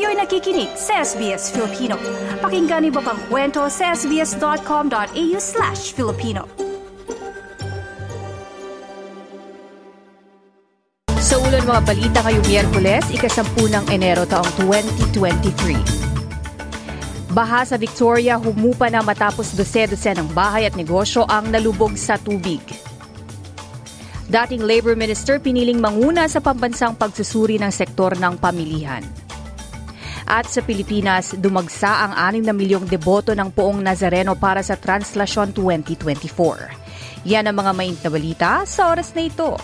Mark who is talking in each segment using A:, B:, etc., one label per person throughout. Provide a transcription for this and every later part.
A: Kayo'y nakikinig sa SBS Filipino. Pakinggan niyo pa ang kwento sa sbs.com.au slash Filipino.
B: Sa ulo ng mga balita ngayong Miyerkules, ikasampu ng Enero taong 2023. Baha sa Victoria, humupa na matapos dose-dose ng bahay at negosyo ang nalubog sa tubig. Dating Labor Minister piniling manguna sa pambansang pagsusuri ng sektor ng pamilihan. At sa Pilipinas, dumagsa ang 6 na milyong deboto ng poong Nazareno para sa Translasyon 2024. Yan ang mga main na balita sa oras na ito.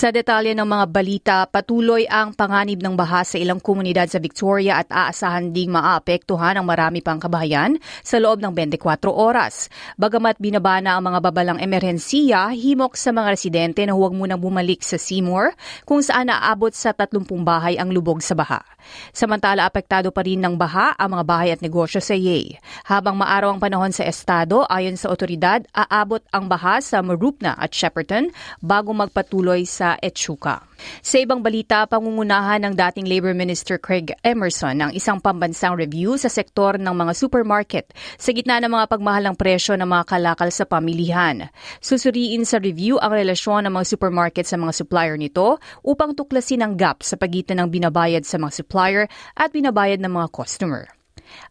B: Sa detalye ng mga balita, patuloy ang panganib ng baha sa ilang komunidad sa Victoria at aasahan ding maaapektuhan ang marami pang kabahayan sa loob ng 24 oras. Bagamat binabana ang mga babalang emerhensiya, himok sa mga residente na huwag munang bumalik sa Seymour kung saan naaabot sa 30 bahay ang lubog sa baha. Samantala, apektado pa rin ng baha ang mga bahay at negosyo sa Yei. Habang maaraw ang panahon sa estado, ayon sa otoridad, aabot ang baha sa Marupna at Shepparton bago magpatuloy sa Echuca. Sa ibang balita, pangungunahan ng dating Labor Minister Craig Emerson ang isang pambansang review sa sektor ng mga supermarket sa gitna ng mga pagmahal ng presyo ng mga kalakal sa pamilihan. Susuriin sa review ang relasyon ng mga supermarket sa mga supplier nito upang tuklasin ang gap sa pagitan ng binabayad sa mga supplier at binabayad ng mga customer.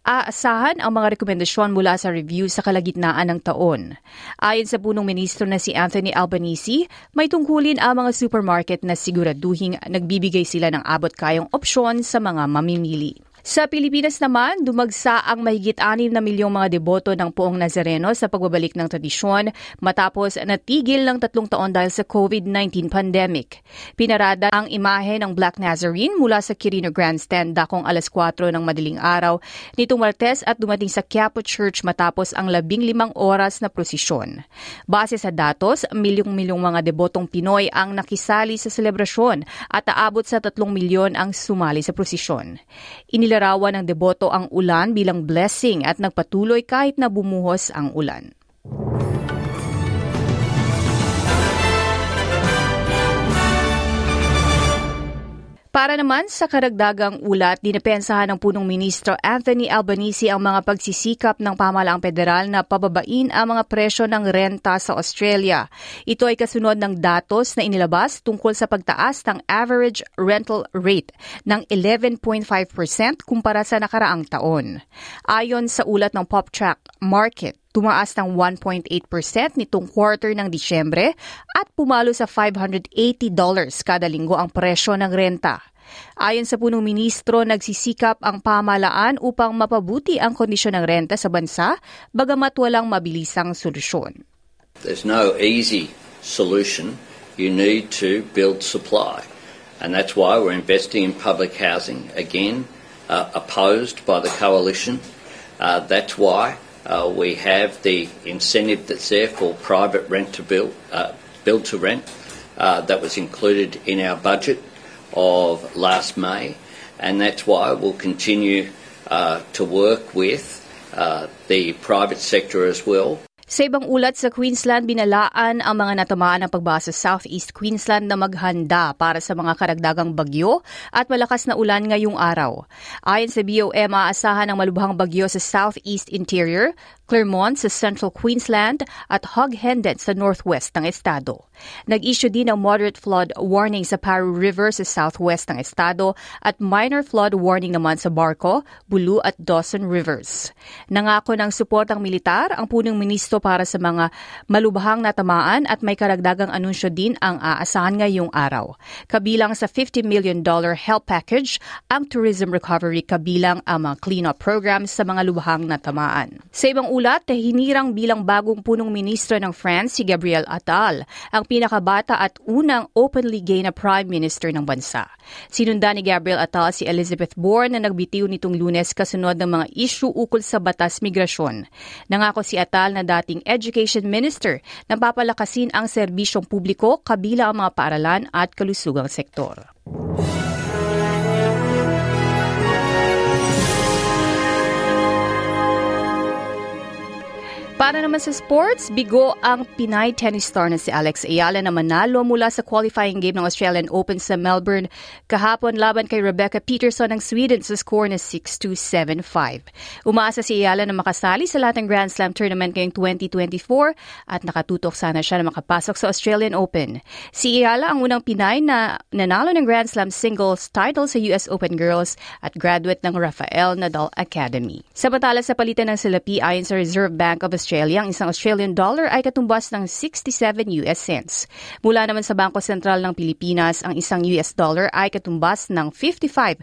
B: Aasahan ang mga rekomendasyon mula sa review sa kalagitnaan ng taon. Ayon sa punong ministro na si Anthony Albanese, may tungkulin ang mga supermarket na siguraduhing nagbibigay sila ng abot kayong opsyon sa mga mamimili. Sa Pilipinas naman, dumagsa ang mahigit 6 na milyong mga deboto ng poong Nazareno sa pagbabalik ng tradisyon matapos natigil ng tatlong taon dahil sa COVID-19 pandemic. Pinarada ang imahe ng Black Nazarene mula sa Quirino Grandstand dakong alas 4 ng madaling araw nitong Martes at dumating sa Quiapo Church matapos ang labing limang oras na prosesyon. Base sa datos, milyong-milyong mga debotong Pinoy ang nakisali sa selebrasyon at aabot sa 3 milyon ang sumali sa prosesyon. Inila Inilarawan ng deboto ang ulan bilang blessing at nagpatuloy kahit na bumuhos ang ulan. Para naman sa karagdagang ulat, dinapensahan ng punong ministro Anthony Albanese ang mga pagsisikap ng pamalaang federal na pababain ang mga presyo ng renta sa Australia. Ito ay kasunod ng datos na inilabas tungkol sa pagtaas ng average rental rate ng 11.5% kumpara sa nakaraang taon. Ayon sa ulat ng PopTrack Market, tumaas ng 1.8% nitong quarter ng Disyembre at pumalo sa $580 kada linggo ang presyo ng renta. Ayon sa punong ministro, nagsisikap ang pamalaan upang mapabuti ang kondisyon ng renta sa bansa, bagamat walang mabilisang solusyon.
C: There's no easy solution. You need to build supply. And that's why we're investing in public housing, again, uh, opposed by the coalition. Uh, that's why Uh, we have the incentive that's there for private rent to build, uh, build to rent. Uh, that was included in our budget of last May, and that's why we'll continue uh, to work with uh, the private sector as well
B: Sa ibang ulat sa Queensland, binalaan ang mga natamaan ng pagbasa sa Southeast Queensland na maghanda para sa mga karagdagang bagyo at malakas na ulan ngayong araw. Ayon sa BOM, aasahan ang malubhang bagyo sa Southeast Interior, Clermont sa Central Queensland at Hog Hendon sa northwest ng estado. Nag-issue din ng moderate flood warning sa Paru River sa southwest ng estado at minor flood warning naman sa Barco, Bulu at Dawson Rivers. Nangako ng suportang militar ang punong ministro para sa mga malubhang natamaan at may karagdagang anunsyo din ang aasahan ngayong araw. Kabilang sa $50 million help package ang tourism recovery kabilang ang mga clean-up programs sa mga lubhang natamaan. Sa ibang ulat, hinirang bilang bagong punong ministro ng France si Gabriel Attal, ang pinakabata at unang openly gay na prime minister ng bansa. Sinunda ni Gabriel Attal si Elizabeth Bourne na nagbitiw nitong lunes kasunod ng mga issue ukol sa batas migrasyon. Nangako si Attal na dating education minister na papalakasin ang serbisyong publiko kabila ang mga paaralan at kalusugang sektor. Para naman sa sports, bigo ang Pinay tennis star na si Alex Ayala na manalo mula sa qualifying game ng Australian Open sa Melbourne kahapon laban kay Rebecca Peterson ng Sweden sa score na 6-2, 7-5. Umaasa si Ayala na makasali sa lahat ng Grand Slam tournament ngayong 2024 at nakatutok sana siya na makapasok sa Australian Open. Si Ayala ang unang Pinay na nanalo ng Grand Slam singles title sa US Open Girls at graduate ng Rafael Nadal Academy. Samantala sa palitan ng salapi ayon sa Reserve Bank of Australia, Australia, ang isang Australian dollar ay katumbas ng 67 US cents. Mula naman sa Bangko Sentral ng Pilipinas, ang isang US dollar ay katumbas ng 55.55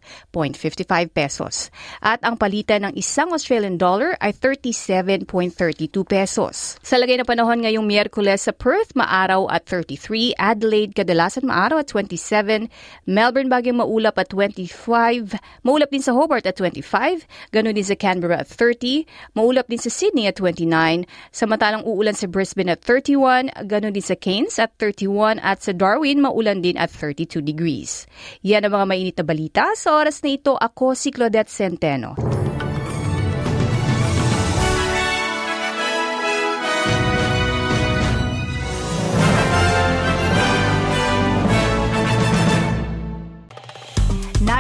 B: pesos. At ang palitan ng isang Australian dollar ay 37.32 pesos. Sa lagay ng panahon ngayong Miyerkules sa Perth, maaraw at 33, Adelaide kadalasan maaraw at 27, Melbourne bagyang maulap at 25, maulap din sa Hobart at 25, ganun din sa Canberra at 30, maulap din sa Sydney at 29, 29. Samantalang uulan sa Brisbane at 31, ganun din sa Cairns at 31 at sa Darwin maulan din at 32 degrees. Yan ang mga mainit na balita. Sa oras na ito, ako si Claudette Centeno.